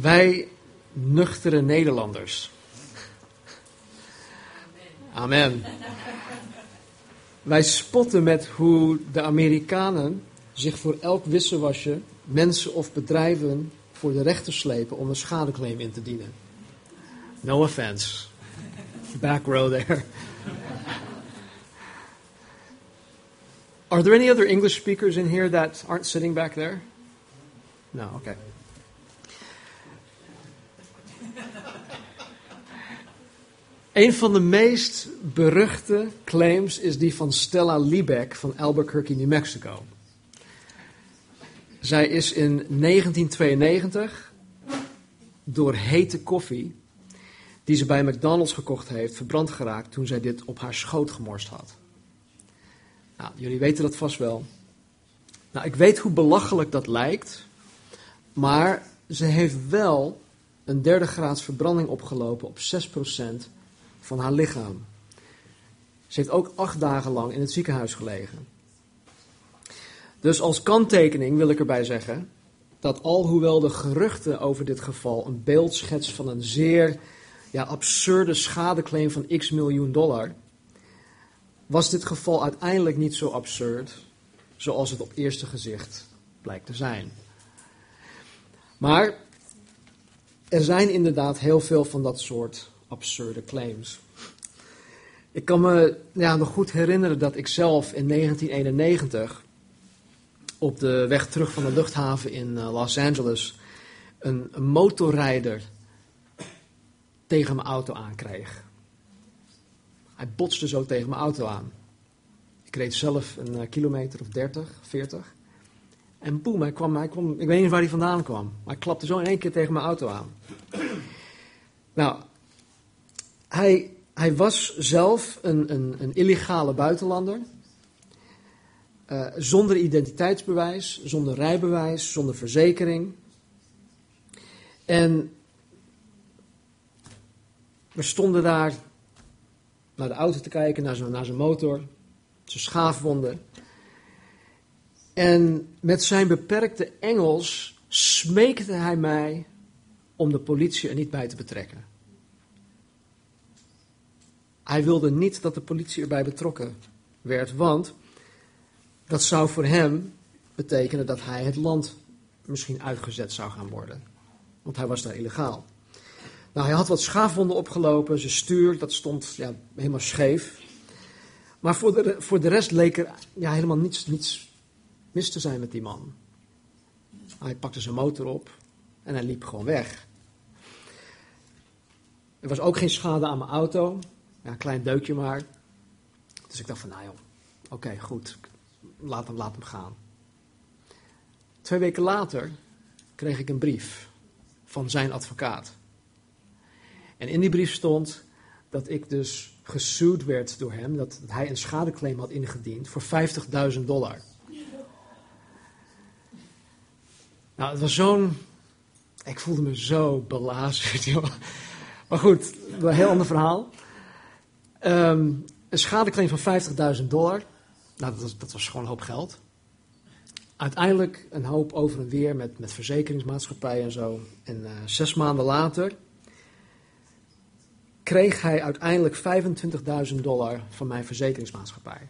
Wij nuchtere Nederlanders. Amen. Wij spotten met hoe de Amerikanen zich voor elk wisselwasje mensen of bedrijven voor de rechter slepen om een schadeclaim in te dienen. No offense. Back row there. Are there any other English speakers in here that aren't sitting back there? No, okay. Een van de meest beruchte claims is die van Stella Liebeck van Albuquerque, New Mexico. Zij is in 1992 door hete koffie, die ze bij McDonald's gekocht heeft, verbrand geraakt toen zij dit op haar schoot gemorst had. Nou, jullie weten dat vast wel. Nou, ik weet hoe belachelijk dat lijkt, maar ze heeft wel een derde graads verbranding opgelopen op 6% van haar lichaam. Ze heeft ook acht dagen lang in het ziekenhuis gelegen. Dus als kanttekening wil ik erbij zeggen dat alhoewel de geruchten over dit geval een beeld schetst van een zeer ja, absurde schadeclaim van x miljoen dollar, was dit geval uiteindelijk niet zo absurd zoals het op eerste gezicht blijkt te zijn. Maar er zijn inderdaad heel veel van dat soort absurde claims. Ik kan me ja, nog goed herinneren dat ik zelf in 1991 op de weg terug van de luchthaven in eh, Los Angeles een, motorrijder tegen mijn auto aankreeg. Hij botste zo tegen mijn auto aan. Ik reed zelf een uh, kilometer of 30, 40. En boem, hij kwam, hij kwam, ik weet niet waar hij vandaan kwam. Maar hij klapte zo in één keer tegen mijn auto aan. Nou, hij, hij was zelf een, een, een illegale buitenlander. Uh, zonder identiteitsbewijs, zonder rijbewijs, zonder verzekering. En we stonden daar naar de auto te kijken, naar zijn, naar zijn motor, zijn schaafwonden. En met zijn beperkte Engels smeekte hij mij om de politie er niet bij te betrekken. Hij wilde niet dat de politie erbij betrokken werd, want dat zou voor hem betekenen dat hij het land misschien uitgezet zou gaan worden. Want hij was daar illegaal. Nou, hij had wat schaafwonden opgelopen, zijn stuur, dat stond ja, helemaal scheef. Maar voor de, voor de rest leek er ja, helemaal niets, niets mis te zijn met die man. Hij pakte zijn motor op en hij liep gewoon weg. Er was ook geen schade aan mijn auto. Een klein deukje maar. Dus ik dacht van, nou joh, oké, goed. Laat hem, laat hem gaan. Twee weken later kreeg ik een brief van zijn advocaat. En in die brief stond dat ik dus gesued werd door hem, dat, dat hij een schadeclaim had ingediend voor 50.000 dollar. Nou, het was zo'n. Ik voelde me zo belazerd, joh. Maar goed, een heel ander verhaal. Um, een schadeclaim van 50.000 dollar. Nou, dat was, dat was gewoon een hoop geld. Uiteindelijk een hoop over en weer met, met verzekeringsmaatschappijen en zo. En uh, zes maanden later kreeg hij uiteindelijk 25.000 dollar van mijn verzekeringsmaatschappij.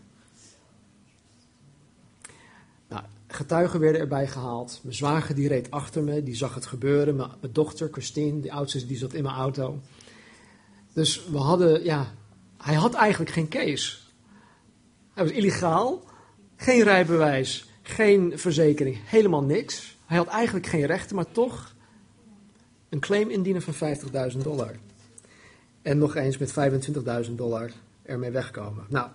Nou, getuigen werden erbij gehaald. Mijn zwager die reed achter me, die zag het gebeuren. Mijn, mijn dochter, Christine, die oudste, die zat in mijn auto. Dus we hadden, ja, hij had eigenlijk geen case. Hij was illegaal, geen rijbewijs, geen verzekering, helemaal niks. Hij had eigenlijk geen rechten, maar toch een claim indienen van 50.000 dollar. En nog eens met 25.000 dollar ermee wegkomen. Nou,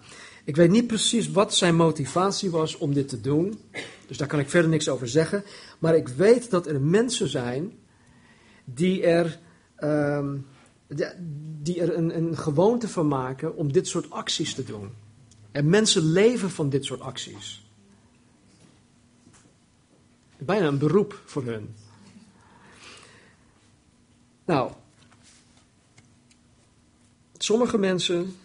ik weet niet precies wat zijn motivatie was om dit te doen. Dus daar kan ik verder niks over zeggen. Maar ik weet dat er mensen zijn die er um, die er een, gewoonte van maken om dit soort acties te doen. En mensen leven van dit soort acties. Bijna een beroep voor hun. Nou, sommige mensen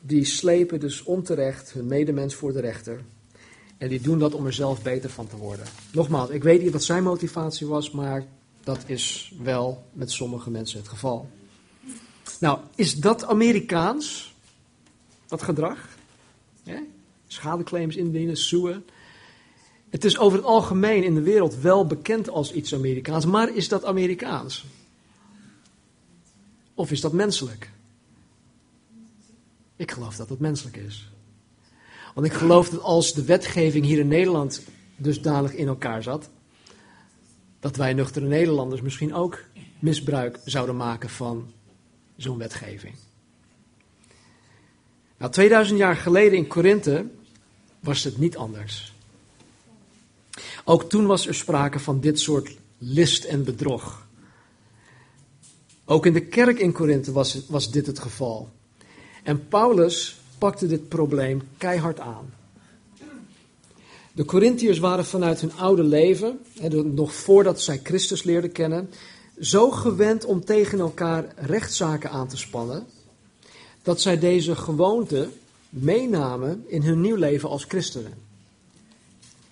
die slepen dus onterecht hun medemens voor de rechter. En die doen dat om er zelf beter van te worden. Nogmaals, ik weet niet wat zijn motivatie was, maar Dat is wel met sommige mensen het geval. Nou, is dat Amerikaans? Dat gedrag? Ja? Schadeclaims indienen, suen. Het is over het algemeen in de wereld wel bekend als iets Amerikaans, maar is dat Amerikaans? Of is dat menselijk? Ik geloof dat het menselijk is. Want ik geloof dat als de wetgeving hier in Nederland dusdanig in elkaar zat, dat wij nuchtere Nederlanders misschien ook misbruik zouden maken van zo'n wetgeving. Nou, 2000 jaar geleden in Korinthe was het niet anders. Ook toen was er sprake van dit soort list en bedrog. Ook in de kerk in Korinthe was, was dit het geval. En Paulus pakte dit probleem keihard aan. De Corinthiërs waren vanuit hun oude leven, nog voordat zij Christus leerden kennen, zo gewend om tegen elkaar rechtszaken aan te spannen, dat zij deze gewoonte meenamen in hun nieuw leven als christenen.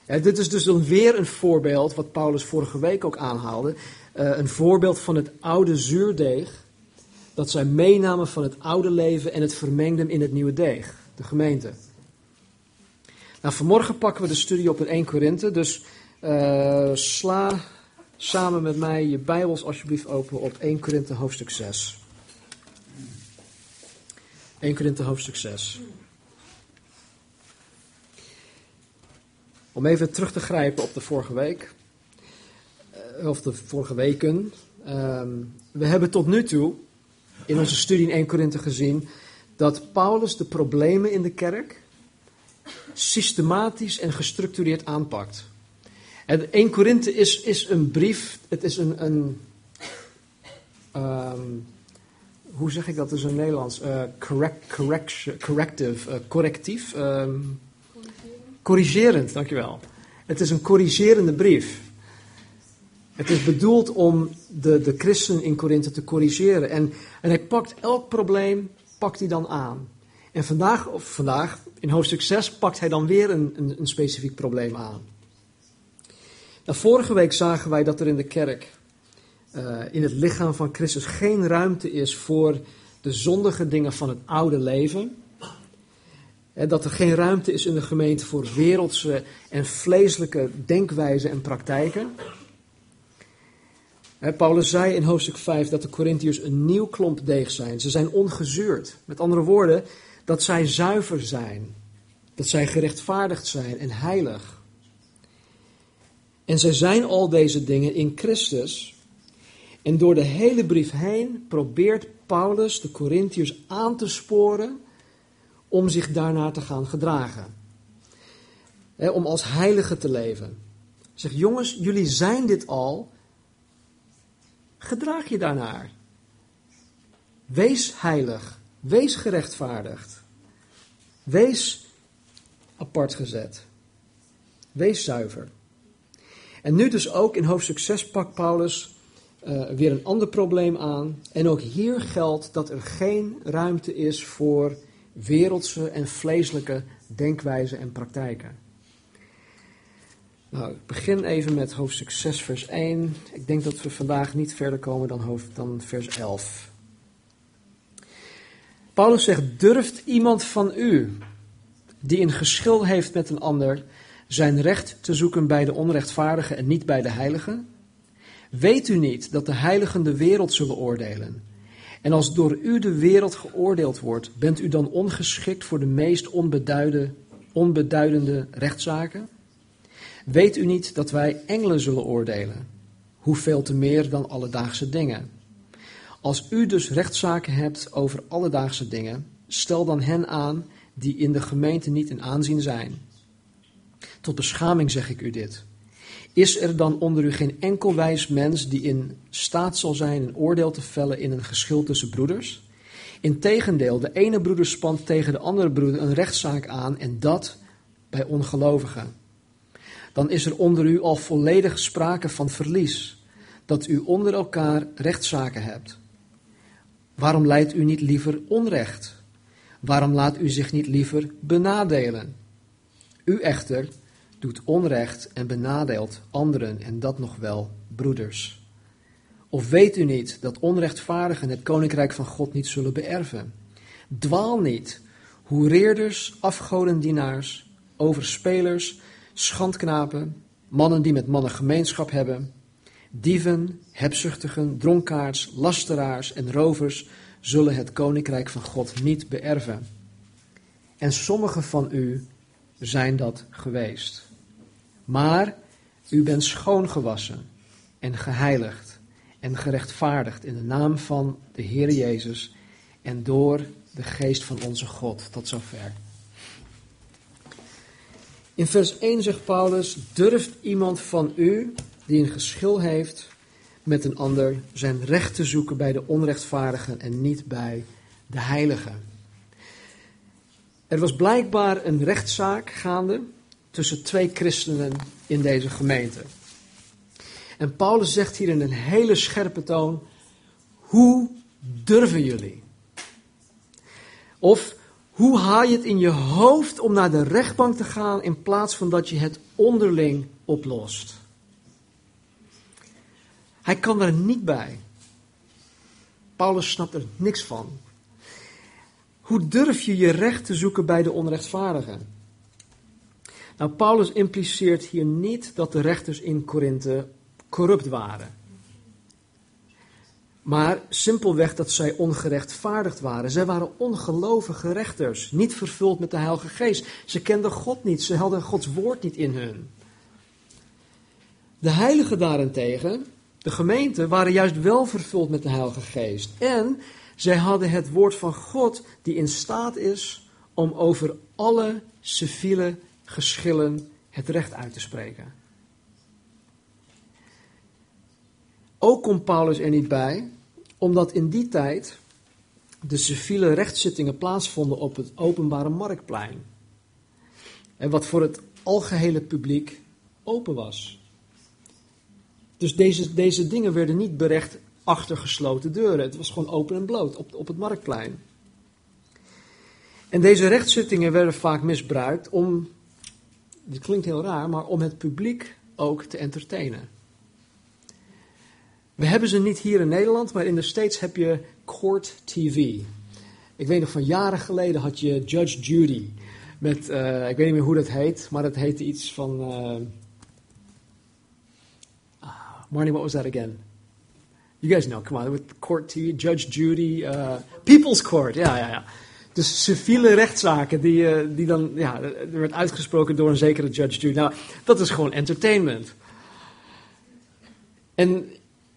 Dit is dus dan weer een voorbeeld, wat Paulus vorige week ook aanhaalde, uh, een voorbeeld van het oude zuurdeeg, dat zij meenamen van het oude leven en het vermengden in het nieuwe deeg, de gemeente. Nou, vanmorgen pakken we de studie op in 1 Korinthe, dus uh, sla samen met mij je Bijbels alsjeblieft open op 1 Korinthe hoofdstuk 6. 1 Korinthe hoofdstuk 6. Om even terug te grijpen op de vorige week, eh, of de vorige weken. Ehm, we hebben tot nu toe in onze studie in 1 Korinthe gezien dat Paulus de problemen in de kerk systematisch en gestructureerd aanpakt. En 1 Korinthe is, is een brief, het is een, een um, hoe zeg ik dat dus in Nederlands? Uh, correct, correction, corrective, uh, correctief, um, corrigerend, dankjewel. Het is een corrigerende brief. Het is bedoeld om de, de christenen in Korinthe te corrigeren. En, en hij pakt elk probleem, pakt hij dan aan. En vandaag, of vandaag, in hoofdstuk 6, pakt hij dan weer een, een, een specifiek probleem aan. Nou, vorige week zagen wij dat er in de kerk, uh, in het lichaam van Christus, geen ruimte is voor de zondige dingen van het oude leven. En dat er geen ruimte is in de gemeente voor wereldse en vleeselijke denkwijzen en praktijken. Paulus zei in hoofdstuk 5 dat de Corinthiërs een nieuw klomp deeg zijn. Ze zijn ongezuurd. Met andere woorden, dat zij zuiver zijn. Dat zij gerechtvaardigd zijn en heilig. En zij zijn al deze dingen in Christus. En door de hele brief heen probeert Paulus de Corinthiërs aan te sporen om zich daarnaar te gaan gedragen. om als heilige te leven. Zeg, jongens, jullie zijn dit al. Gedraag je daarnaar. Wees heilig. Wees gerechtvaardigd. Wees apart gezet. Wees zuiver. En nu dus ook in hoofdstuk 6 pakt Paulus uh, weer een ander probleem aan. En ook hier geldt dat er geen ruimte is voor wereldse en vleeselijke denkwijzen en praktijken. Nou, ik begin even met hoofdstuk 6, vers 1. Ik denk dat we vandaag niet verder komen dan, hoofd, dan vers 11. Paulus zegt: Durft iemand van u, die een geschil heeft met een ander, zijn recht te zoeken bij de onrechtvaardige en niet bij de heilige? Weet u niet dat de heiligen de wereld zullen oordelen? En als door u de wereld geoordeeld wordt, bent u dan ongeschikt voor de meest onbeduidende rechtszaken? Weet u niet dat wij engelen zullen oordelen? Hoeveel te meer dan alledaagse dingen? Als u dus rechtszaken hebt over alledaagse dingen, stel dan hen aan die in de gemeente niet in aanzien zijn. Tot beschaming zeg ik u dit. Is er dan onder u geen enkel wijs mens die in staat zal zijn een oordeel te vellen in een geschil tussen broeders? Integendeel, de ene broeder spant tegen de andere broeder een rechtszaak aan en dat bij ongelovigen. Dan is er onder u al volledig sprake van verlies, dat u onder elkaar rechtszaken hebt. Waarom leidt u niet liever onrecht? Waarom laat u zich niet liever benadelen? U echter doet onrecht en benadeelt anderen en dat nog wel broeders. Of weet u niet dat onrechtvaardigen het koninkrijk van God niet zullen beërven? Dwaal niet, hoereerders, afgodendienaars, overspelers, schandknapen, mannen die met mannen gemeenschap hebben, dieven, hebzuchtigen, dronkaards, lasteraars en rovers zullen het koninkrijk van God niet beërven. En sommigen van u zijn dat geweest. Maar u bent schoongewassen en geheiligd en gerechtvaardigd in de naam van de Heer Jezus en door de geest van onze God. Tot zover. In vers 1 zegt Paulus: Durft iemand van u die een geschil heeft met een ander zijn recht te zoeken bij de onrechtvaardigen en niet bij de heiligen? Er was blijkbaar een rechtszaak gaande tussen twee christenen in deze gemeente. En Paulus zegt hier in een hele scherpe toon: Hoe durven jullie? Of hoe haal je het in je hoofd om naar de rechtbank te gaan in plaats van dat je het onderling oplost? Hij kan er niet bij. Paulus snapt er niks van. Hoe durf je je recht te zoeken bij de onrechtvaardigen? Nou, Paulus impliceert hier niet dat de rechters in Korinthe corrupt waren. Maar simpelweg dat zij ongerechtvaardigd waren. Zij waren ongelovige rechters, niet vervuld met de Heilige Geest. Ze kenden God niet, ze hadden Gods woord niet in hun. De heiligen daarentegen, de gemeente, waren juist wel vervuld met de Heilige Geest. En zij hadden het woord van God die in staat is om over alle civiele geschillen het recht uit te spreken. Ook komt Paulus er niet bij, omdat in die tijd de civiele rechtszittingen plaatsvonden op het openbare marktplein. En wat voor het algehele publiek open was. Dus deze, deze dingen werden niet berecht achter gesloten deuren. Het was gewoon open en bloot op, op het marktplein. En deze rechtszittingen werden vaak misbruikt om, dit klinkt heel raar, maar om het publiek ook te entertainen. We hebben ze niet hier in Nederland, maar in de States heb je Court TV. Ik weet nog van jaren geleden had je Judge Judy. Met, uh, ik weet niet meer hoe dat heet, maar dat heette iets van. Uh, Marnie, what was that again? You guys know, come on, with Court TV, Judge Judy, uh, People's Court, ja, ja, ja. Dus civiele rechtszaken die, die dan, ja, er werd uitgesproken door een zekere Judge Judy. Nou, dat is gewoon entertainment. En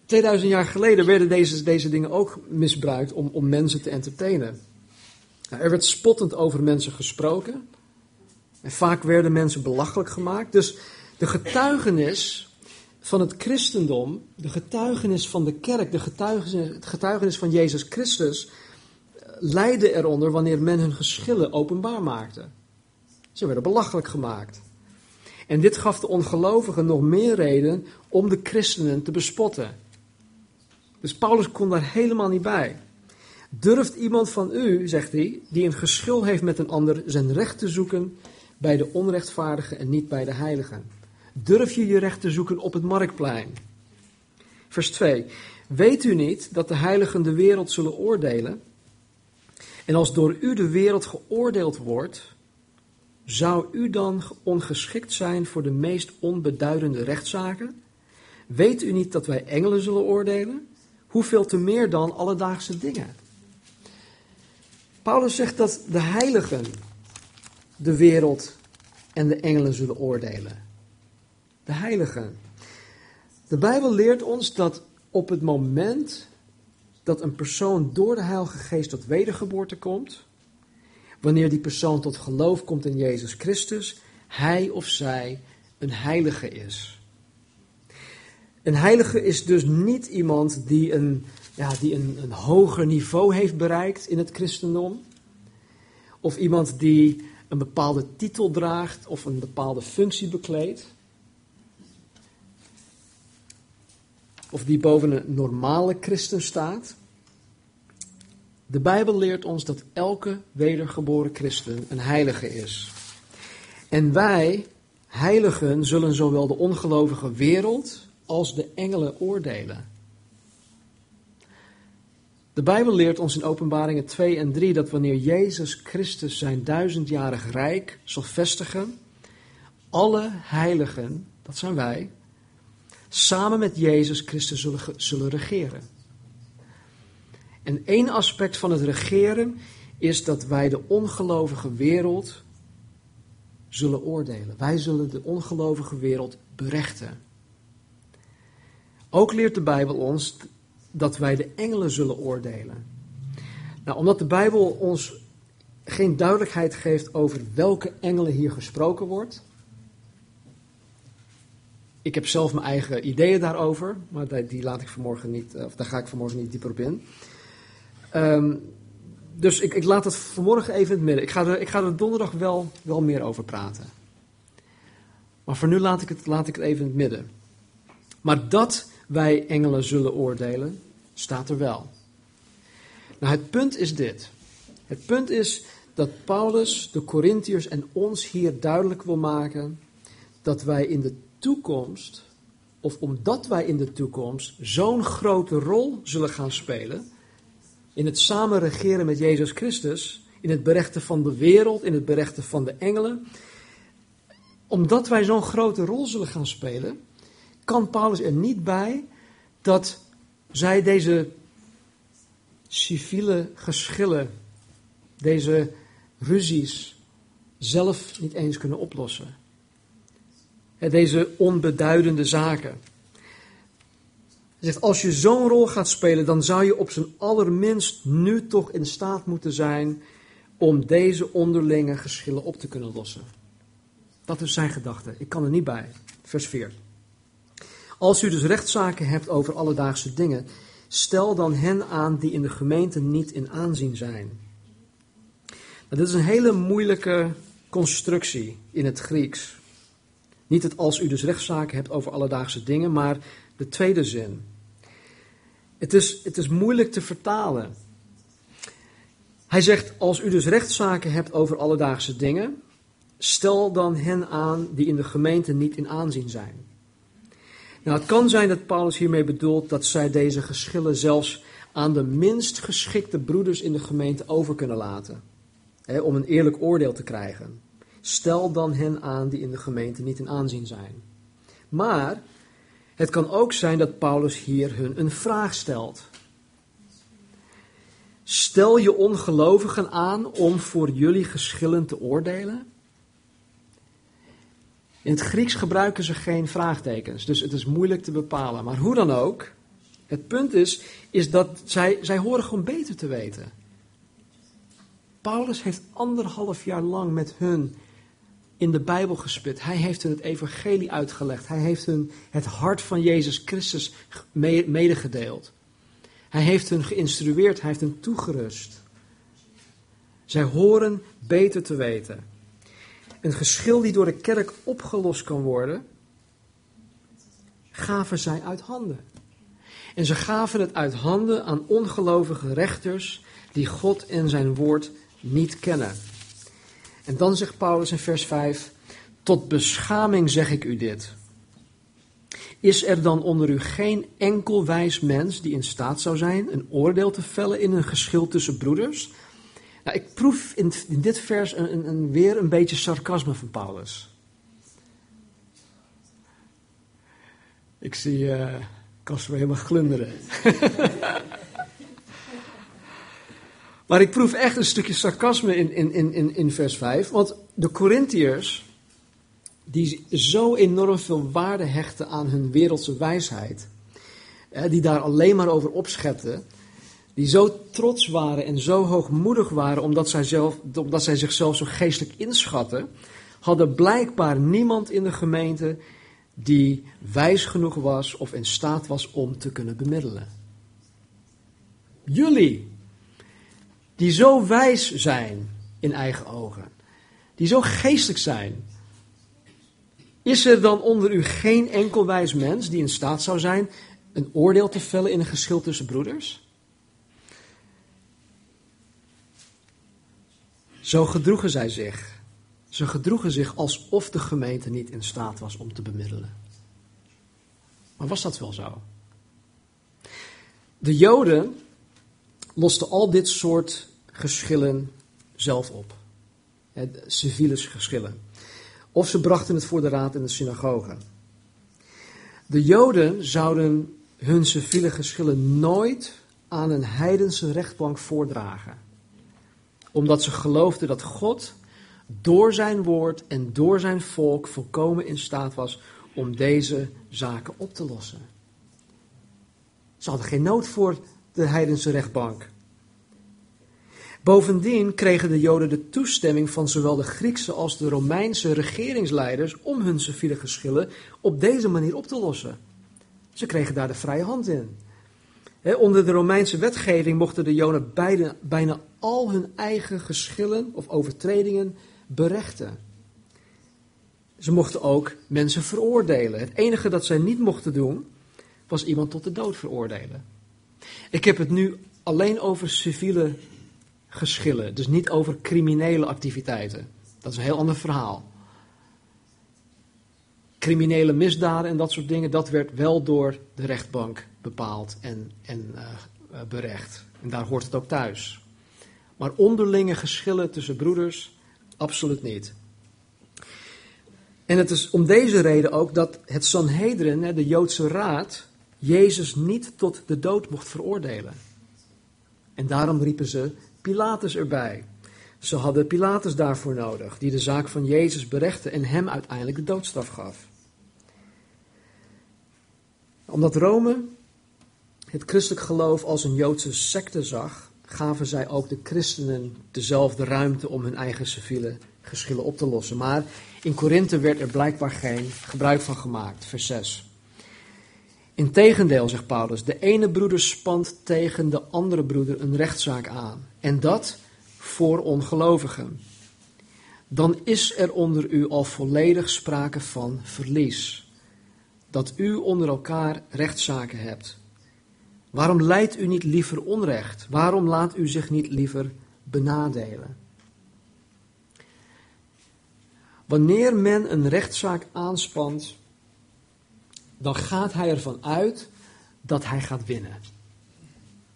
2000 jaar geleden werden deze, deze dingen ook misbruikt om, om mensen te entertainen. Nou, er werd spottend over mensen gesproken. En vaak werden mensen belachelijk gemaakt. Dus de getuigenis van het christendom, de getuigenis van de kerk, de getuigenis, het getuigenis van Jezus Christus, leidde eronder wanneer men hun geschillen openbaar maakte. Ze werden belachelijk gemaakt. En dit gaf de ongelovigen nog meer reden om de christenen te bespotten. Dus Paulus kon daar helemaal niet bij. Durft iemand van u, zegt hij, die een geschil heeft met een ander, zijn recht te zoeken bij de onrechtvaardigen en niet bij de heiligen? Durf je je recht te zoeken op het marktplein? Vers 2. Weet u niet dat de heiligen de wereld zullen oordelen? En als door u de wereld geoordeeld wordt, zou u dan ongeschikt zijn voor de meest onbeduidende rechtszaken? Weet u niet dat wij engelen zullen oordelen? Hoeveel te meer dan alledaagse dingen? Paulus zegt dat de heiligen de wereld en de engelen zullen oordelen. De heiligen. De Bijbel leert ons dat op het moment dat een persoon door de Heilige Geest tot wedergeboorte komt, wanneer die persoon tot geloof komt in Jezus Christus, hij of zij een heilige is. Een heilige is dus niet iemand die een, ja, die een, een hoger niveau heeft bereikt in het christendom. Of iemand die een bepaalde titel draagt of een bepaalde functie bekleedt. Of die boven een normale christen staat. De Bijbel leert ons dat elke wedergeboren christen een heilige is. En wij, heiligen, zullen zowel de ongelovige wereld als de engelen oordelen. De Bijbel leert ons in Openbaringen 2 en 3 dat wanneer Jezus Christus zijn duizendjarig rijk zal vestigen, alle heiligen, dat zijn wij, samen met Jezus Christus zullen, zullen regeren. En één aspect van het regeren is dat wij de ongelovige wereld zullen oordelen. Wij zullen de ongelovige wereld berechten. Ook leert de Bijbel ons dat wij de engelen zullen oordelen. Nou, omdat de Bijbel ons geen duidelijkheid geeft over welke engelen hier gesproken wordt. Ik heb zelf mijn eigen ideeën daarover, maar die laat ik vanmorgen niet, of daar ga ik vanmorgen niet dieper op in. Um, dus ik, ik, laat het vanmorgen even in het midden. Ik ga er, ik ga er donderdag wel, wel meer over praten. Maar voor nu laat ik, het, laat ik het even in het midden. Maar dat wij engelen zullen oordelen, staat er wel. Nou, het punt is dit. Het punt is dat Paulus de Corinthiërs en ons hier duidelijk wil maken dat wij in de toekomst, of omdat wij in de toekomst zo'n grote rol zullen gaan spelen, in het samen regeren met Jezus Christus, in het berechten van de wereld, in het berechten van de engelen, omdat wij zo'n grote rol zullen gaan spelen, kan Paulus er niet bij dat zij deze civiele geschillen, deze ruzies, zelf niet eens kunnen oplossen. Deze onbeduidende zaken. Hij zegt, als je zo'n rol gaat spelen, dan zou je op zijn allerminst nu toch in staat moeten zijn om deze onderlinge geschillen op te kunnen lossen. Dat is zijn gedachte. Ik kan er niet bij. Vers 4. Als u dus rechtszaken hebt over alledaagse dingen, stel dan hen aan die in de gemeente niet in aanzien zijn. Nou, dit is een hele moeilijke constructie in het Grieks. Niet het als u dus rechtszaken hebt over alledaagse dingen, maar de tweede zin. Het is, het is moeilijk te vertalen. Hij zegt, als u dus rechtszaken hebt over alledaagse dingen, stel dan hen aan die in de gemeente niet in aanzien zijn. Nou, het kan zijn dat Paulus hiermee bedoelt dat zij deze geschillen zelfs aan de minst geschikte broeders in de gemeente over kunnen laten. Hè, om een eerlijk oordeel te krijgen. Stel dan hen aan die in de gemeente niet in aanzien zijn. Maar het kan ook zijn dat Paulus hier hun een vraag stelt. Stel je ongelovigen aan om voor jullie geschillen te oordelen? In het Grieks gebruiken ze geen vraagtekens, dus het is moeilijk te bepalen. Maar hoe dan ook, het punt is, is dat zij, zij horen gewoon beter te weten. Paulus heeft anderhalf jaar lang met hun in de Bijbel gespit. Hij heeft hun het evangelie uitgelegd. Hij heeft hun het hart van Jezus Christus medegedeeld. Hij heeft hun geïnstrueerd, hij heeft hen toegerust. Zij horen beter te weten. Een geschil die door de kerk opgelost kan worden, gaven zij uit handen. En ze gaven het uit handen aan ongelovige rechters die God en zijn woord niet kennen. En dan zegt Paulus in vers 5: Tot beschaming zeg ik u dit. Is er dan onder u geen enkel wijs mens die in staat zou zijn een oordeel te vellen in een geschil tussen broeders? Nou, ik proef in, dit vers een, een, weer een beetje sarcasme van Paulus. Ik zie uh, helemaal glunderen. Maar ik proef echt een stukje sarcasme in, in, in, in vers 5. Want de Corinthiërs, die zo enorm veel waarde hechten aan hun wereldse wijsheid, die daar alleen maar over opschepten, die zo trots waren en zo hoogmoedig waren omdat zij, zelf, omdat zij zichzelf zo geestelijk inschatten, hadden blijkbaar niemand in de gemeente die wijs genoeg was of in staat was om te kunnen bemiddelen. Jullie, die zo wijs zijn in eigen ogen, die zo geestelijk zijn. Is er dan onder u geen enkel wijs mens die in staat zou zijn een oordeel te vellen in een geschil tussen broeders? Zo gedroegen zij zich. Ze gedroegen zich alsof de gemeente niet in staat was om te bemiddelen. Maar was dat wel zo? De Joden losten al dit soort geschillen zelf op. Civiele geschillen. Of ze brachten het voor de raad in de synagoge. De Joden zouden hun civiele geschillen nooit aan een heidense rechtbank voordragen. Omdat ze geloofden dat God door zijn woord en door zijn volk volkomen in staat was om deze zaken op te lossen. Ze hadden geen nood voor de heidense rechtbank. Bovendien kregen de Joden de toestemming van zowel de Griekse als de Romeinse regeringsleiders om hun civiele geschillen op deze manier op te lossen. Ze kregen daar de vrije hand in. onder de Romeinse wetgeving mochten de Joden bijna, bijna al hun eigen geschillen of overtredingen berechten. Ze mochten ook mensen veroordelen. Het enige dat zij niet mochten doen, was iemand tot de dood veroordelen. Ik heb het nu alleen over civiele geschillen, dus niet over criminele activiteiten. Dat is een heel ander verhaal. Criminele misdaden en dat soort dingen, dat werd wel door de rechtbank bepaald en, en uh, berecht. En daar hoort het ook thuis. Maar onderlinge geschillen tussen broeders, absoluut niet. En het is om deze reden ook dat het Sanhedrin, de Joodse raad, Jezus niet tot de dood mocht veroordelen. En daarom riepen ze Pilatus erbij. Ze hadden Pilatus daarvoor nodig, die de zaak van Jezus berechtte en hem uiteindelijk de doodstraf gaf. Omdat Rome het christelijk geloof als een Joodse secte zag, gaven zij ook de christenen dezelfde ruimte om hun eigen civiele geschillen op te lossen. Maar in Korinthe werd er blijkbaar geen gebruik van gemaakt. Vers 6. Integendeel, zegt Paulus, de ene broeder spant tegen de andere broeder een rechtszaak aan. En dat voor ongelovigen. Dan is er onder u al volledig sprake van verlies. Dat u onder elkaar rechtszaken hebt. Waarom leidt u niet liever onrecht? Waarom laat u zich niet liever benadelen? Wanneer men een rechtszaak aanspant, dan gaat hij ervan uit dat hij gaat winnen.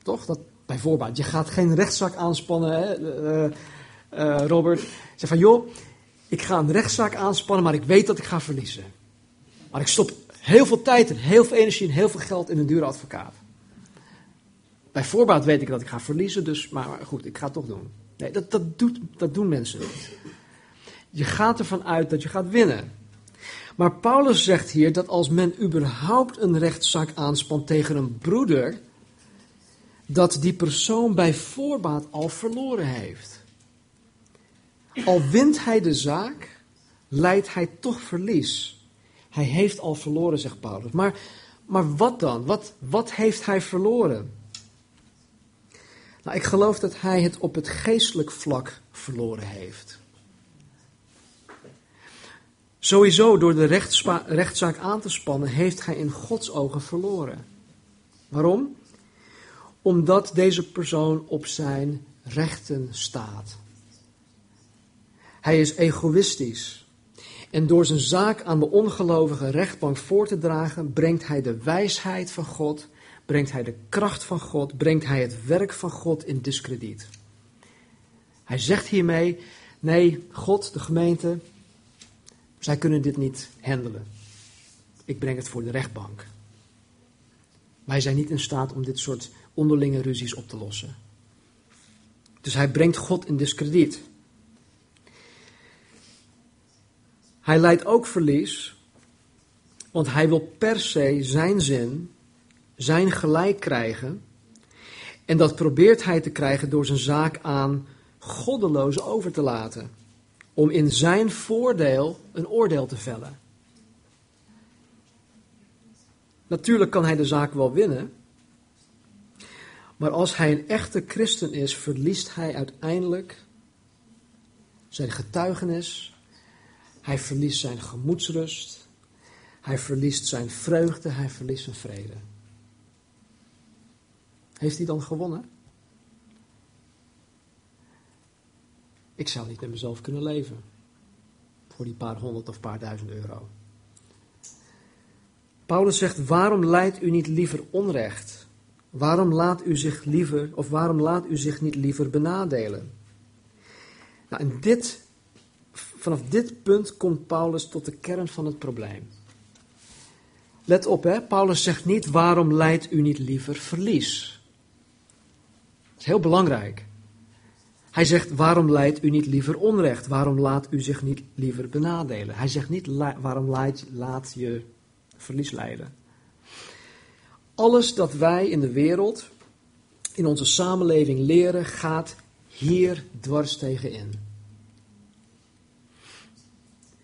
Toch? Dat, bijvoorbeeld, je gaat geen rechtszaak aanspannen, hè, uh, uh, Robert. Zeg van, joh, ik ga een rechtszaak aanspannen, maar ik weet dat ik ga verliezen. Maar ik stop heel veel tijd en heel veel energie en heel veel geld in een dure advocaat. Bij voorbaat weet ik dat ik ga verliezen, dus, maar goed, ik ga het toch doen. Nee, dat, dat, doet, dat doen mensen niet. Je gaat ervan uit dat je gaat winnen. Maar Paulus zegt hier dat als men überhaupt een rechtszaak aanspant tegen een broeder, dat die persoon bij voorbaat al verloren heeft. Al wint hij de zaak, leidt hij toch verlies. Hij heeft al verloren, zegt Paulus. Maar, maar wat dan? Wat, wat heeft hij verloren? Nou, ik geloof dat hij het op het geestelijk vlak verloren heeft. Sowieso door de rechtszaak aan te spannen heeft hij in Gods ogen verloren. Waarom? Omdat deze persoon op zijn rechten staat. Hij is egoïstisch. En door zijn zaak aan de ongelovige rechtbank voor te dragen, brengt hij de wijsheid van God, brengt hij de kracht van God, brengt hij het werk van God in discrediet. Hij zegt hiermee: nee, God, de gemeente, zij kunnen dit niet handelen. Ik breng het voor de rechtbank. Wij zijn niet in staat om dit soort onderlinge ruzies op te lossen. Dus hij brengt God in discrediet. Hij leidt ook verlies, want hij wil per se zijn zin, zijn gelijk krijgen. En dat probeert hij te krijgen door zijn zaak aan goddelozen over te laten om in zijn voordeel een oordeel te vellen. Natuurlijk kan hij de zaak wel winnen, maar als hij een echte christen is, verliest hij uiteindelijk zijn getuigenis, hij verliest zijn gemoedsrust, hij verliest zijn vreugde, hij verliest zijn vrede. Heeft hij dan gewonnen? Ik zou niet met mezelf kunnen leven. Voor die paar honderd of paar duizend euro. Paulus zegt: Waarom leidt u niet liever onrecht? Waarom laat u zich liever, of waarom laat u zich niet liever benadelen? Nou, en dit, vanaf dit punt komt Paulus tot de kern van het probleem. Let op, hè? Paulus zegt niet waarom leidt u niet liever verlies. Dat is heel belangrijk. Hij zegt waarom leidt u niet liever onrecht? Waarom laat u zich niet liever benadelen? Hij zegt niet waarom laat, je verlies leiden. Alles dat wij in de wereld, in onze samenleving leren, gaat hier dwars tegen in.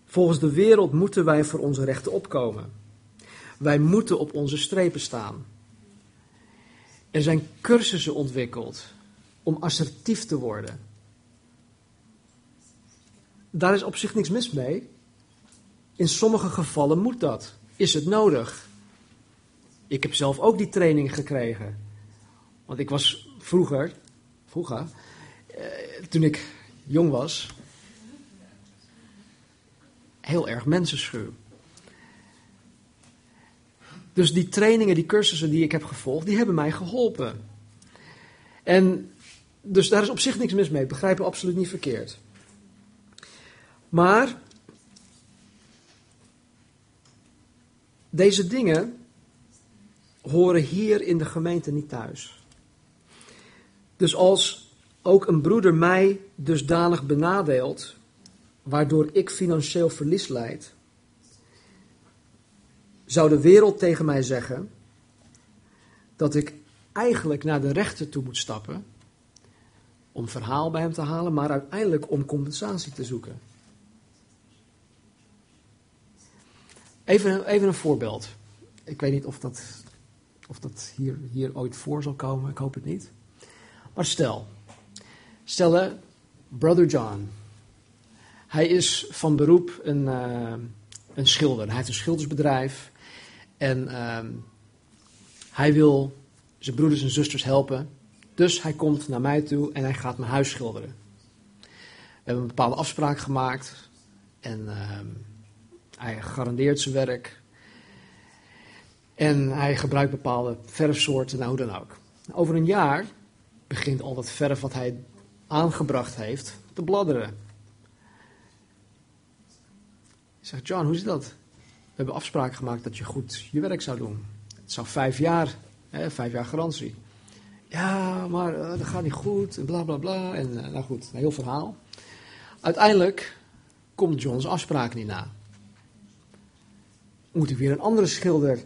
Volgens de wereld moeten wij voor onze rechten opkomen. Wij moeten op onze strepen staan. Er zijn cursussen ontwikkeld om assertief te worden. Daar is op zich niks mis mee. In sommige gevallen moet dat. Is het nodig? Ik heb zelf ook die training gekregen. Want ik was vroeger, vroeger, eh, toen ik jong was, heel erg mensenschuw. Dus die trainingen, die cursussen die ik heb gevolgd, die hebben mij geholpen. En dus daar is op zich niks mis mee. Begrijp je absoluut niet verkeerd. Maar deze dingen horen hier in de gemeente niet thuis. Dus als ook een broeder mij dusdanig benadeelt, waardoor ik financieel verlies leid, zou de wereld tegen mij zeggen dat ik eigenlijk naar de rechter toe moet stappen om verhaal bij hem te halen, maar uiteindelijk om compensatie te zoeken. Even, even een voorbeeld. Ik weet niet of dat, of dat hier, hier ooit voor zal komen, ik hoop het niet. Maar stel, stel Brother John. Hij is van beroep een, uh, een schilder. Hij heeft een schildersbedrijf. En uh, hij wil zijn broeders en zusters helpen. Dus hij komt naar mij toe en hij gaat mijn huis schilderen. We hebben een bepaalde afspraak gemaakt. En uh, hij garandeert zijn werk. En hij gebruikt bepaalde verfsoorten, nou dan ook. Over een jaar begint al dat verf wat hij aangebracht heeft te bladderen. Ik zeg, John, hoe zit dat? We hebben afspraak gemaakt dat je goed je werk zou doen. Het zou vijf jaar, hè, vijf jaar garantie. Ja, maar uh, dat gaat niet goed, en bla bla bla. En uh, nou goed, een heel verhaal. Uiteindelijk komt John's afspraak niet na moet ik weer een andere schilder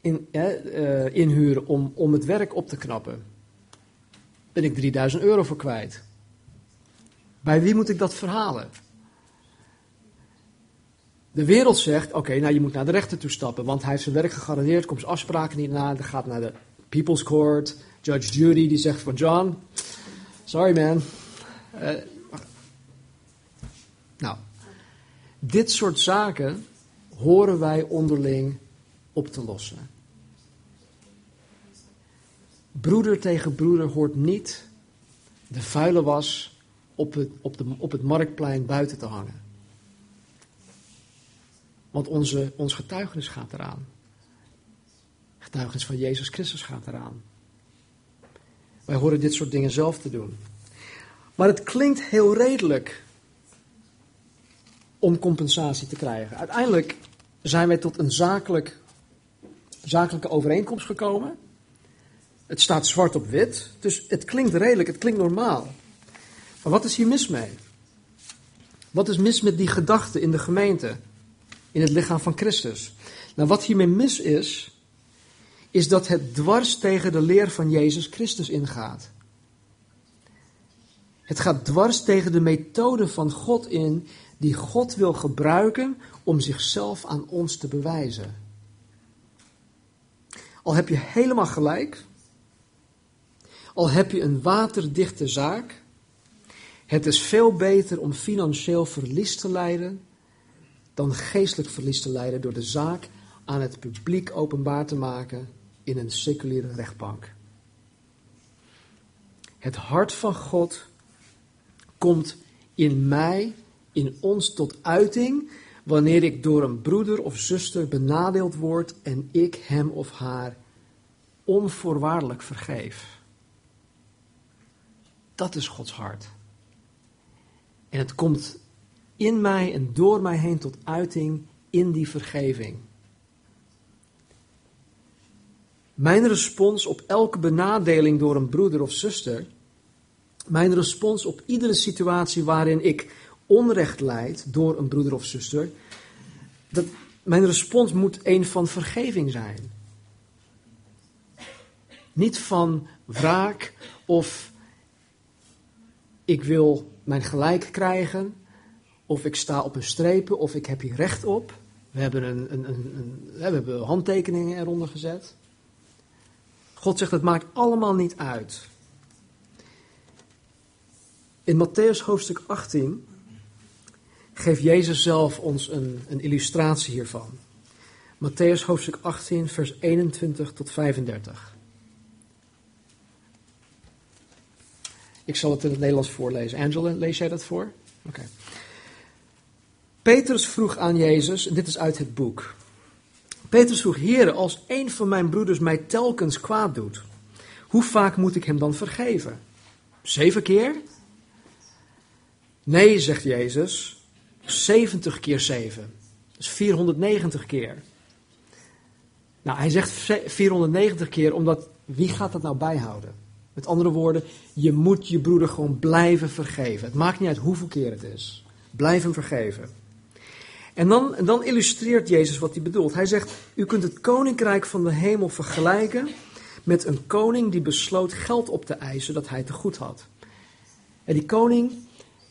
in, uh, inhuren om, om het werk op te knappen. Ben ik 3000 euro voor kwijt. Bij wie moet ik dat verhalen? De wereld zegt, oké, nou je moet naar de rechter toe stappen, want hij heeft zijn werk gegarandeerd, komt zijn afspraken niet na, dan gaat naar de People's Court, Judge Judy, die zegt van John, sorry man. Uh, nou, dit soort zaken horen wij onderling op te lossen. Broeder tegen broeder hoort niet de vuile was op het, op, de, op het marktplein buiten te hangen. Want onze, ons getuigenis gaat eraan. Getuigenis van Jezus Christus gaat eraan. Wij horen dit soort dingen zelf te doen. Maar het klinkt heel redelijk om compensatie te krijgen. Uiteindelijk zijn wij tot een zakelijk, zakelijke overeenkomst gekomen. Het staat zwart op wit, dus het klinkt redelijk, het klinkt normaal. Maar wat is hier mis mee? Wat is mis met die gedachte in de gemeente, in het lichaam van Christus? Nou, wat hiermee mis is, is dat het dwars tegen de leer van Jezus Christus ingaat. Het gaat dwars tegen de methode van God in die God wil gebruiken om zichzelf aan ons te bewijzen. Al heb je helemaal gelijk, al heb je een waterdichte zaak, het is veel beter om financieel verlies te lijden dan geestelijk verlies te lijden door de zaak aan het publiek openbaar te maken in een seculiere rechtbank. Het hart van God komt in mij in ons tot uiting wanneer ik door een broeder of zuster benadeeld word en ik hem of haar onvoorwaardelijk vergeef. Dat is Gods hart. En het komt in mij en door mij heen tot uiting in die vergeving. Mijn respons op elke benadeling door een broeder of zuster, mijn respons op iedere situatie waarin ik onrecht leid door een broeder of zuster, dat, mijn respons moet een van vergeving zijn. Niet van wraak of ik wil mijn gelijk krijgen, of ik sta op een strepen, of ik heb hier recht op. We hebben, een, een, een, we hebben handtekeningen eronder gezet. God zegt, het maakt allemaal niet uit. In Matthäus hoofdstuk 18 geeft Jezus zelf ons een, een illustratie hiervan. Matthäus hoofdstuk 18, vers 21 tot 35. Ik zal het in het Nederlands voorlezen. Angela, lees jij dat voor? Oké. Petrus vroeg aan Jezus, en dit is uit het boek. Petrus vroeg, Heer, als een van mijn broeders mij telkens kwaad doet, hoe vaak moet ik hem dan vergeven? Zeven keer? Nee, zegt Jezus, 70 keer 7. Dus 490 keer. Nou, hij zegt 490 keer omdat wie gaat dat nou bijhouden? Met andere woorden, je moet je broeder gewoon blijven vergeven. Het maakt niet uit hoeveel keer het is. Blijf hem vergeven. En dan, dan illustreert Jezus wat hij bedoelt. Hij zegt, u kunt het koninkrijk van de hemel vergelijken met een koning die besloot geld op te eisen dat hij te goed had. En die koning,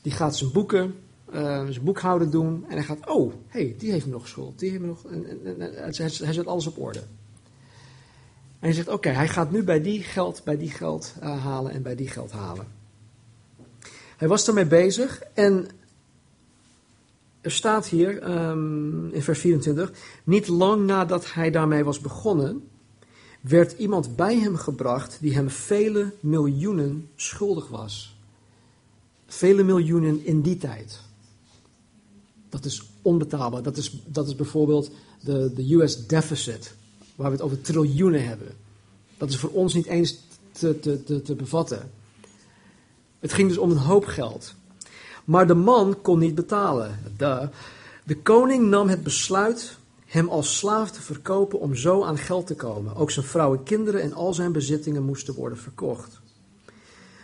die gaat zijn boeken, uh, zijn boekhouden doen en hij gaat, oh, hey, die heeft me nog schuld, die heeft nog, en, en, hij, zet alles op orde. En hij zegt, oké, hij gaat nu bij die geld, bij die geld uh, halen en bij die geld halen. Hij was daarmee bezig en er staat hier um, in vers 24, niet lang nadat hij daarmee was begonnen, werd iemand bij hem gebracht die hem vele miljoenen schuldig was. Vele miljoenen in die tijd. Dat is onbetaalbaar. Dat is, dat is bijvoorbeeld de, de US deficit, waar we het over triljoenen hebben. Dat is voor ons niet eens te, te, te bevatten. Het ging dus om een hoop geld. Maar de man kon niet betalen. De, koning nam het besluit hem als slaaf te verkopen om zo aan geld te komen. Ook zijn vrouw en kinderen en al zijn bezittingen moesten worden verkocht.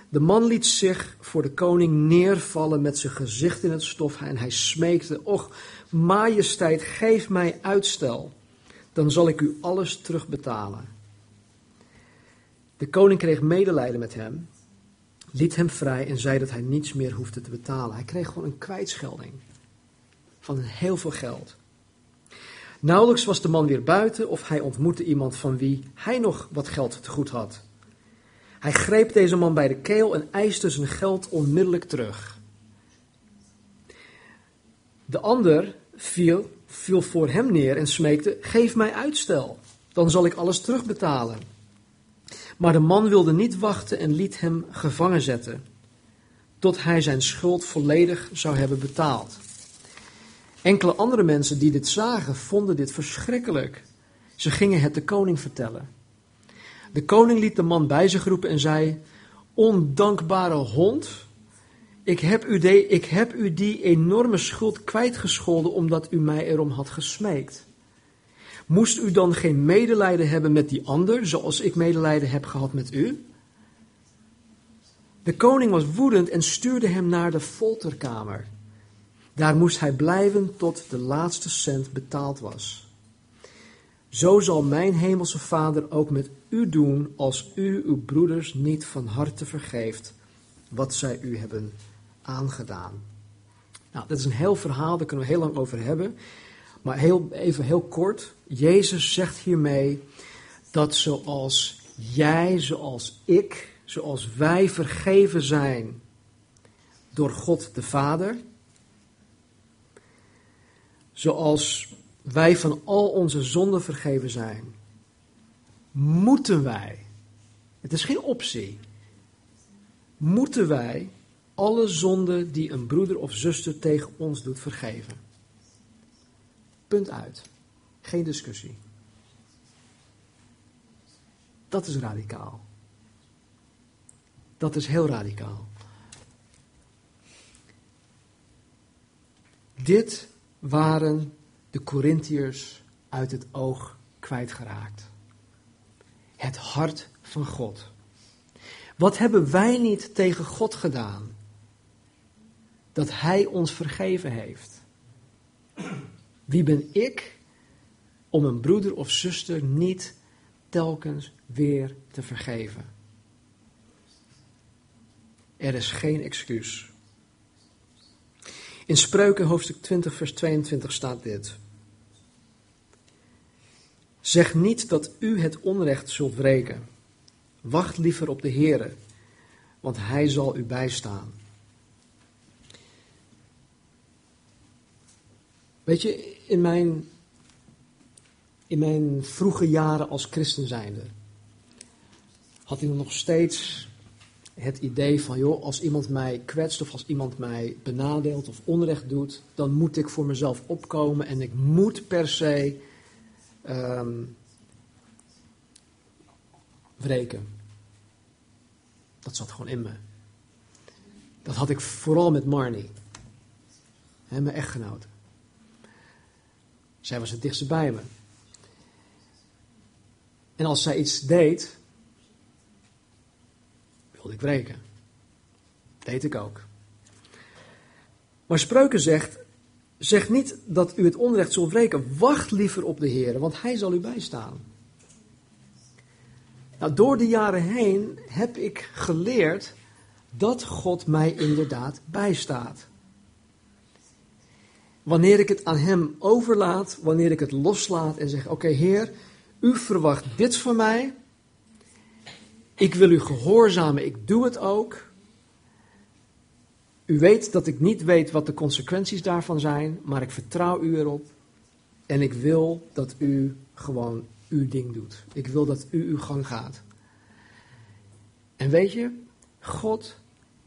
De man liet zich voor de koning neervallen met zijn gezicht in het stof en hij smeekte: Och, majesteit, geef mij uitstel, dan zal ik u alles terugbetalen. De koning kreeg medelijden met hem liet hem vrij en zei dat hij niets meer hoefde te betalen. Hij kreeg gewoon een kwijtschelding van heel veel geld. Nauwelijks was de man weer buiten of hij ontmoette iemand van wie hij nog wat geld te goed had. Hij greep deze man bij de keel en eiste zijn geld onmiddellijk terug. De ander viel, viel voor hem neer en smeekte: Geef mij uitstel, dan zal ik alles terugbetalen. Maar de man wilde niet wachten en liet hem gevangen zetten, tot hij zijn schuld volledig zou hebben betaald. Enkele andere mensen die dit zagen, vonden dit verschrikkelijk. Ze gingen het de koning vertellen. De koning liet de man bij zich roepen en zei: Ondankbare hond, ik heb u, ik heb u die enorme schuld kwijtgescholden omdat u mij erom had gesmeekt. Moest u dan geen medelijden hebben met die ander, zoals ik medelijden heb gehad met u? De koning was woedend en stuurde hem naar de folterkamer. Daar moest hij blijven tot de laatste cent betaald was. Zo zal mijn hemelse vader ook met u doen als u uw broeders niet van harte vergeeft wat zij u hebben aangedaan. Nou, dat is een heel verhaal, daar kunnen we heel lang over hebben. Maar heel, even heel kort. Jezus zegt hiermee dat zoals jij, zoals ik, zoals wij vergeven zijn door God de Vader, zoals wij van al onze zonden vergeven zijn, moeten wij, het is geen optie, moeten wij alle zonden die een broeder of zuster tegen ons doet vergeven. Punt uit. Geen discussie. Dat is radicaal. Dat is heel radicaal. Dit waren de Corinthiërs uit het oog kwijtgeraakt. Het hart van God. Wat hebben wij niet tegen God gedaan? Dat Hij ons vergeven heeft. Wie ben ik om een broeder of zuster niet telkens weer te vergeven? Er is geen excuus. In Spreuken hoofdstuk 20, vers 22 staat dit. Zeg niet dat u het onrecht zult wreken. Wacht liever op de Heere, want Hij zal u bijstaan. Weet je, in mijn, in mijn vroege jaren als christen zijnde had ik nog steeds het idee van, joh, als iemand mij kwetst of als iemand mij benadeelt of onrecht doet, dan moet ik voor mezelf opkomen en ik moet per se um, wreken. Dat zat gewoon in me. Dat had ik vooral met Marnie, mijn echtgenote. Zij was het dichtste bij me. En als zij iets deed, wilde ik wreken. Deed ik ook. Maar Spreuken zegt, zeg niet dat u het onrecht zult wreken. Wacht liever op de Heer, want Hij zal u bijstaan. Nou, door de jaren heen heb ik geleerd dat God mij inderdaad bijstaat. Wanneer ik het aan Hem overlaat, wanneer ik het loslaat en zeg: Oké, Heer, U verwacht dit van mij. Ik wil U gehoorzamen, ik doe het ook. U weet dat ik niet weet wat de consequenties daarvan zijn, maar ik vertrouw U erop. En ik wil dat U gewoon uw ding doet. Ik wil dat u uw gang gaat. En weet je, God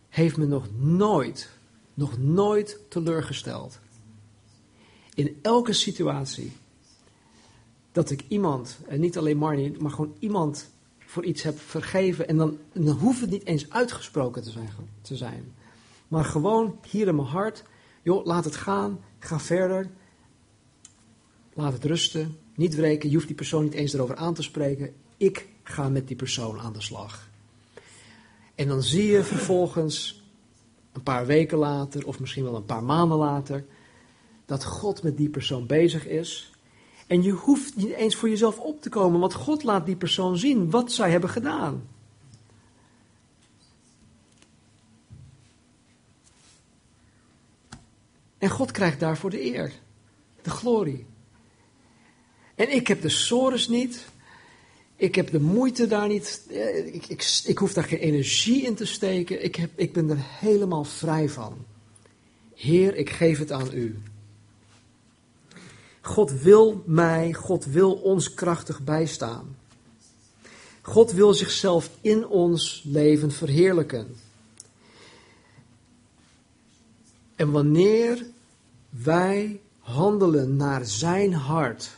heeft me nog nooit, nog nooit teleurgesteld. In elke situatie dat ik iemand, en niet alleen Marnie, maar gewoon iemand voor iets heb vergeven. En dan, dan hoeft het niet eens uitgesproken te zijn, te zijn. Maar gewoon hier in mijn hart, joh, laat het gaan, ga verder. Laat het rusten. Niet wreken, je hoeft die persoon niet eens erover aan te spreken. Ik ga met die persoon aan de slag. En dan zie je vervolgens, een paar weken later, of misschien wel een paar maanden later, dat God met die persoon bezig is. En je hoeft niet eens voor jezelf op te komen, want God laat die persoon zien wat zij hebben gedaan. En God krijgt daarvoor de eer, de glorie. En ik heb de sores niet. Ik heb de moeite daar niet. Eh, ik, ik, ik hoef daar geen energie in te steken. Ik, heb, ik ben er helemaal vrij van. Heer, ik geef het aan u. God wil mij, God wil ons krachtig bijstaan. God wil zichzelf in ons leven verheerlijken. En wanneer wij handelen naar zijn hart,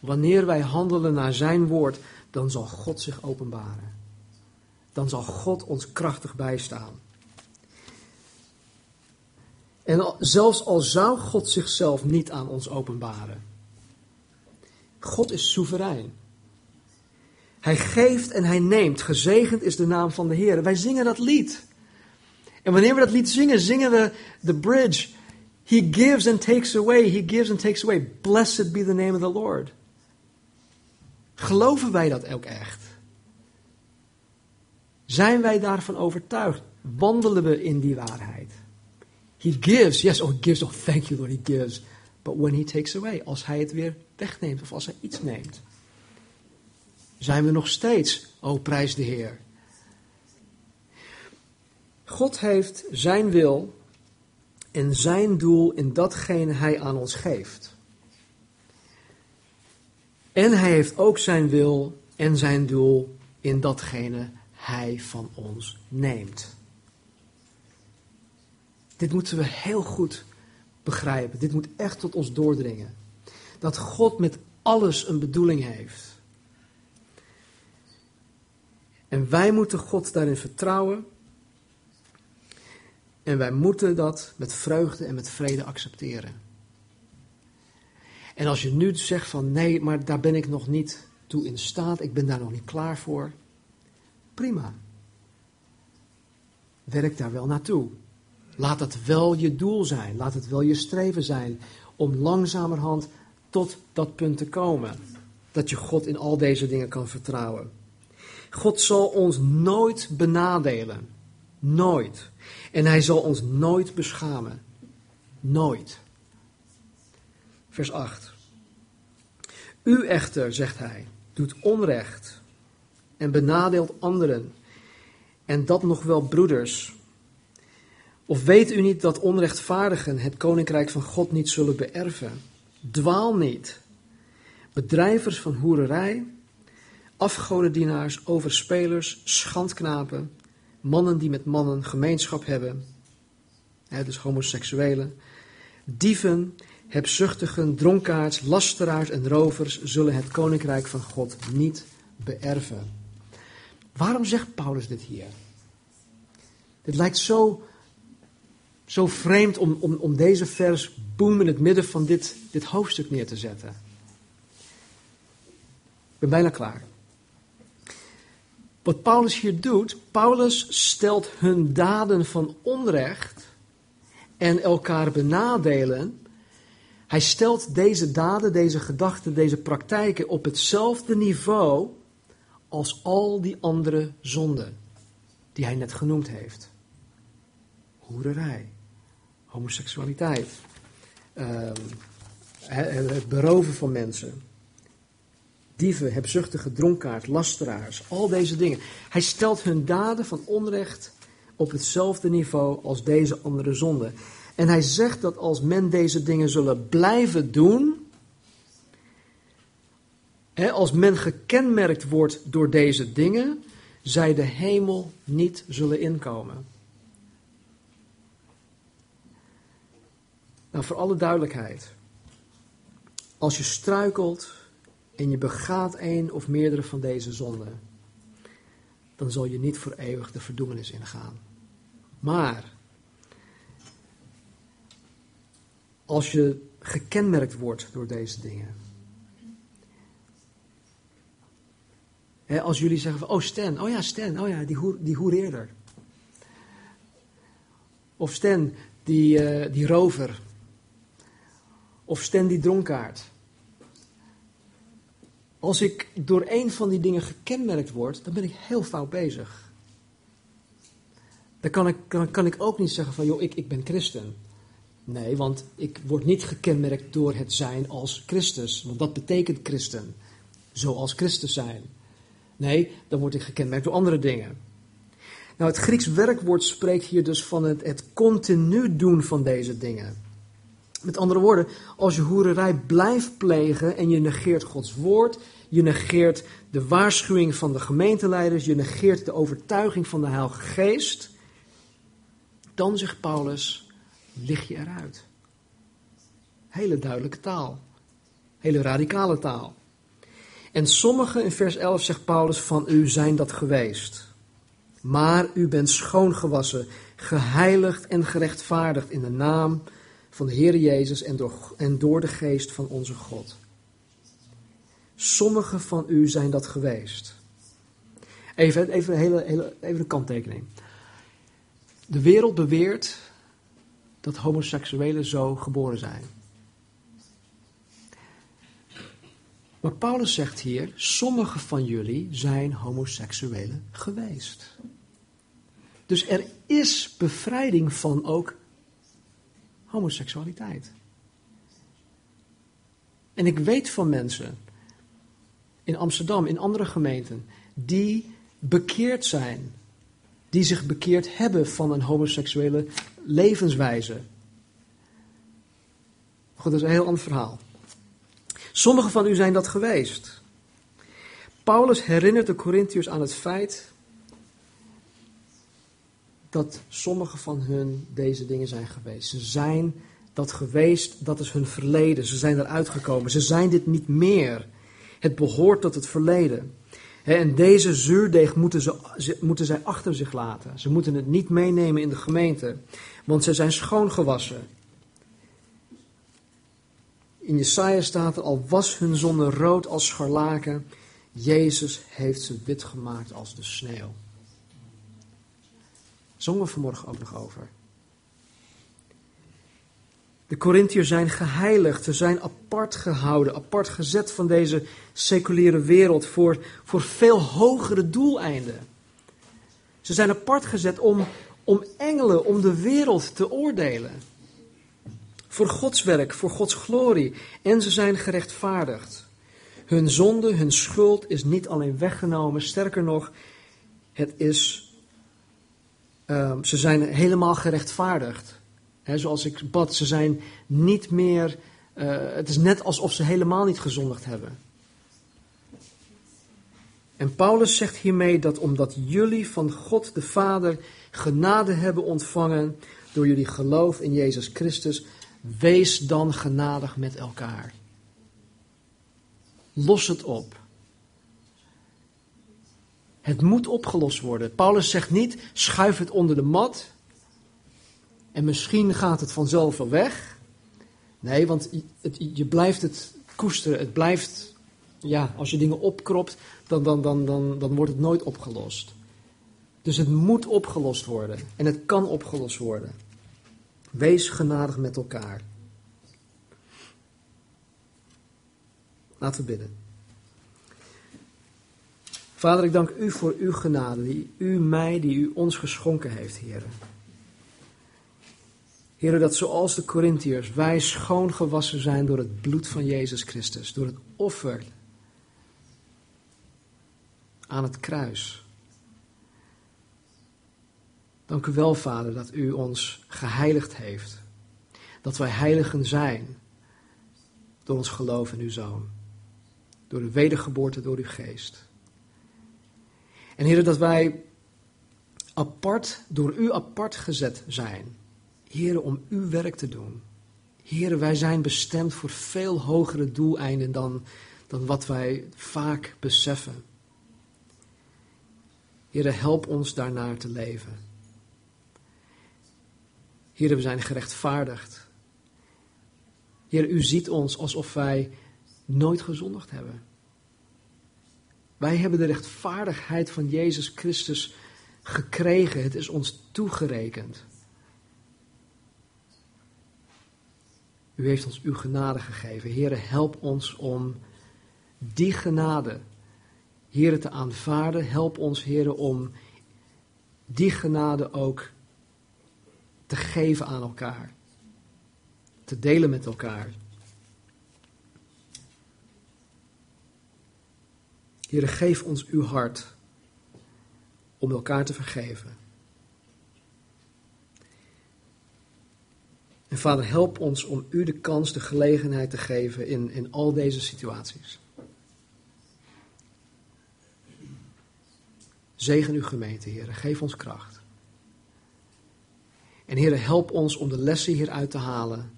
Wanneer wij handelen naar zijn woord, dan zal God zich openbaren. Dan zal God ons krachtig bijstaan. En zelfs al zou God zichzelf niet aan ons openbaren. God is soeverein. Hij geeft en hij neemt. Gezegend is de naam van de Heer. Wij zingen dat lied. En wanneer we dat lied zingen, zingen we de bridge. He gives and takes away. He gives and takes away. Blessed be the name of the Lord. Geloven wij dat ook echt? Zijn wij daarvan overtuigd? Wandelen we in die waarheid? He gives, yes, oh, he gives, oh, thank you Lord, he gives. But when he takes away, als hij het weer wegneemt of als hij iets neemt, zijn we nog steeds, oh, prijs de Heer. God heeft zijn wil en zijn doel in datgene hij aan ons geeft. En hij heeft ook zijn wil en zijn doel in datgene hij van ons neemt. Dit moeten we heel goed begrijpen. Dit moet echt tot ons doordringen. Dat God met alles een bedoeling heeft. En wij moeten God daarin vertrouwen. En wij moeten dat met vreugde en met vrede accepteren. En als je nu zegt van nee, maar daar ben ik nog niet toe in staat, ik ben daar nog niet klaar voor. Prima. Werk daar wel naartoe. Laat het wel je doel zijn. Laat het wel je streven zijn om langzamerhand tot dat punt te komen. Dat je God in al deze dingen kan vertrouwen. God zal ons nooit benadelen. Nooit. En hij zal ons nooit beschamen. Nooit. Vers 8. U echter, zegt hij, doet onrecht en benadeelt anderen. En dat nog wel broeders. Of weet u niet dat onrechtvaardigen het koninkrijk van God niet zullen beërven? Dwaal niet. Bedrijvers van hoererij, afgodendienaars, overspelers, schandknapen, mannen die met mannen gemeenschap hebben, hè, dus homoseksuelen, dieven, hebzuchtigen, dronkaards, lasteraars en rovers zullen het koninkrijk van God niet beërven. Waarom zegt Paulus dit hier? Dit lijkt zo, zo vreemd om, om, om deze vers boem in het midden van dit, dit hoofdstuk neer te zetten. Ik ben bijna klaar. Wat Paulus hier doet, Paulus stelt hun daden van onrecht en elkaar benadelen. Hij stelt deze daden, deze gedachten, deze praktijken op hetzelfde niveau als al die andere zonden die hij net genoemd heeft. Hoererij, homoseksualiteit, ehm, het beroven van mensen, dieven, hebzuchtige dronkaard, lasteraars, al deze dingen. Hij stelt hun daden van onrecht op hetzelfde niveau als deze andere zonden. En hij zegt dat als men deze dingen zullen blijven doen, hè, als men gekenmerkt wordt door deze dingen, zij de hemel niet zullen inkomen. Nou, voor alle duidelijkheid. Als je struikelt en je begaat een of meerdere van deze zonden, dan zal je niet voor eeuwig de verdoemenis ingaan. Maar als je gekenmerkt wordt door deze dingen. als jullie zeggen van, oh Stan, oh ja Stan, oh ja, die, hoer, die hoereerder. Of Stan, die, uh, die rover. Of Stan, die dronkaard. Als ik door een van die dingen gekenmerkt word, dan ben ik heel fout bezig. Dan kan ik, kan ik ook niet zeggen van, joh, ik, ik ben christen. Nee, want ik word niet gekenmerkt door het zijn als Christus. Want dat betekent christen. Zoals Christus zijn. Nee, dan word ik gekenmerkt door andere dingen. Nou, het Grieks werkwoord spreekt hier dus van het, het continu doen van deze dingen. Met andere woorden, als je hoererij blijft plegen en je negeert Gods woord, je negeert de waarschuwing van de gemeenteleiders, je negeert de overtuiging van de Heilige Geest, dan zegt Paulus, lig je eruit. Hele duidelijke taal. Hele radicale taal. En sommigen, in vers 11 zegt Paulus, van u zijn dat geweest. Maar u bent schoongewassen, geheiligd en gerechtvaardigd in de naam van de Heer Jezus en door, en door de geest van onze God. Sommigen van u zijn dat geweest. Even, even, een, hele, hele, even een kanttekening. De wereld beweert dat homoseksuelen zo geboren zijn. Maar Paulus zegt hier, sommige van jullie zijn homoseksuelen geweest. Dus er is bevrijding van ook homoseksualiteit. En ik weet van mensen in Amsterdam, in andere gemeenten, die bekeerd zijn, die zich bekeerd hebben van een homoseksuele levenswijze. Goed, dat is een heel ander verhaal. Sommigen van u zijn dat geweest. Paulus herinnert de Corinthiërs aan het feit dat sommigen van hun deze dingen zijn geweest. Ze zijn dat geweest, dat is hun verleden. Ze zijn eruit gekomen. Ze zijn dit niet meer. Het behoort tot het verleden. En deze zuurdeeg moeten, ze, moeten zij achter zich laten. Ze moeten het niet meenemen in de gemeente, want ze zijn schoongewassen. In Jesaja staat er, al was hun zonde rood als scharlaken, Jezus heeft ze wit gemaakt als de sneeuw. Zongen we vanmorgen ook nog over. De Corinthiërs zijn geheiligd, ze zijn apart gehouden, apart gezet van deze seculiere wereld voor, voor veel hogere doeleinden. Ze zijn apart gezet om, om engelen, om de wereld te oordelen. Voor Gods werk, voor Gods glorie. En ze zijn gerechtvaardigd. Hun zonde, hun schuld is niet alleen weggenomen, sterker nog, het is, uh, ze zijn helemaal gerechtvaardigd zoals ik bad, ze zijn niet meer. Uh, het is net alsof ze helemaal niet gezondigd hebben. En Paulus zegt hiermee dat omdat jullie van God de Vader genade hebben ontvangen door jullie geloof in Jezus Christus, wees dan genadig met elkaar. Los het op. Het moet opgelost worden. Paulus zegt niet, schuif het onder de mat. En misschien gaat het vanzelf wel weg. Nee, want het, je blijft het koesteren. Het blijft, ja, als je dingen opkropt, dan, dan, dan, dan, dan wordt het nooit opgelost. Dus het moet opgelost worden. En het kan opgelost worden. Wees genadig met elkaar. Laten we bidden. Vader, ik dank u voor uw genade, die u mij, die u ons geschonken heeft, heren. Heer, dat zoals de Corinthiërs wij schoongewassen zijn door het bloed van Jezus Christus, door het offer aan het kruis. Dank u wel, Vader, dat u ons geheiligd heeft. Dat wij heiligen zijn door ons geloof in uw Zoon. Door de wedergeboorte door uw geest. En Heer, dat wij apart, door u apart gezet zijn Heren, om uw werk te doen. Heren, wij zijn bestemd voor veel hogere doeleinden dan, dan wat wij vaak beseffen. Heren, help ons daarnaar te leven. Heren, we zijn gerechtvaardigd. Heer, u ziet ons alsof wij nooit gezondigd hebben. Wij hebben de rechtvaardigheid van Jezus Christus gekregen. Het is ons toegerekend. U heeft ons uw genade gegeven. Heren, help ons om die genade, heren, te aanvaarden. Help ons, heren, om die genade ook te geven aan elkaar. Te delen met elkaar. Heren, geef ons uw hart om elkaar te vergeven. En vader, help ons om u de kans, de gelegenheid te geven in, in al deze situaties. Zegen uw gemeente, heren. Geef ons kracht. En heren, help ons om de lessen hieruit te halen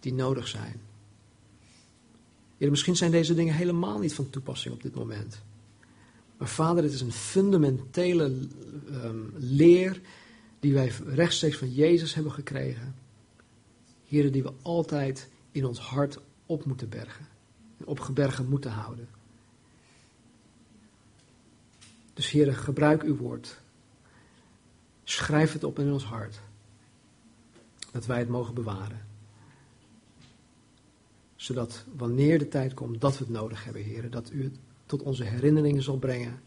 die nodig zijn. Heren, misschien zijn deze dingen helemaal niet van toepassing op dit moment. Maar vader, het is een fundamentele um, leer die wij rechtstreeks van Jezus hebben gekregen. Heren, die we altijd in ons hart op moeten bergen. En opgebergen moeten houden. Dus heren, gebruik uw woord. Schrijf het op in ons hart. Dat wij het mogen bewaren. Zodat wanneer de tijd komt dat we het nodig hebben, heren, dat u het tot onze herinneringen zal brengen.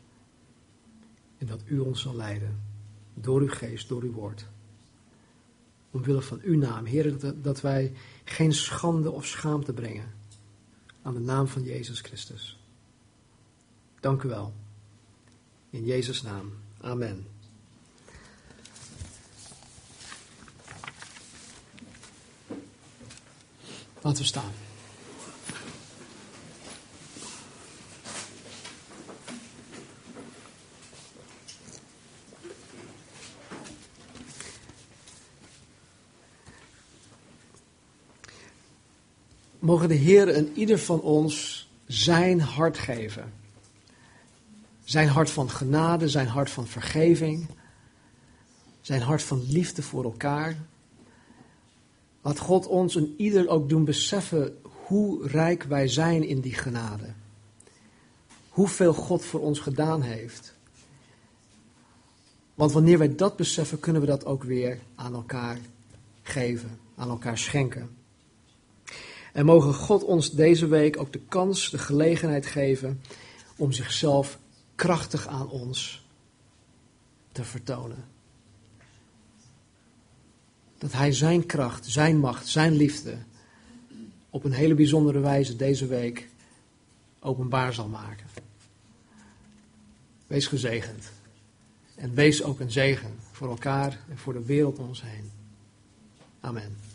En dat u ons zal leiden. Door uw geest, door uw woord omwille van uw naam. Dat, dat wij geen schande of schaamte brengen aan de naam van Jezus Christus. Dank u wel. In Jezus' naam. Amen. Laten we staan. Mogen de Heer en ieder van ons zijn hart geven. Zijn hart van genade, zijn hart van vergeving, zijn hart van liefde voor elkaar. Laat God ons en ieder ook doen beseffen hoe rijk wij zijn in die genade. Hoeveel God voor ons gedaan heeft. Want wanneer wij dat beseffen, kunnen we dat ook weer aan elkaar geven, aan elkaar schenken. En mogen God ons deze week ook de kans, de gelegenheid geven om zichzelf krachtig aan ons te vertonen. Dat Hij Zijn kracht, Zijn macht, Zijn liefde op een hele bijzondere wijze deze week openbaar zal maken. Wees gezegend. En wees ook een zegen voor elkaar en voor de wereld om ons heen. Amen.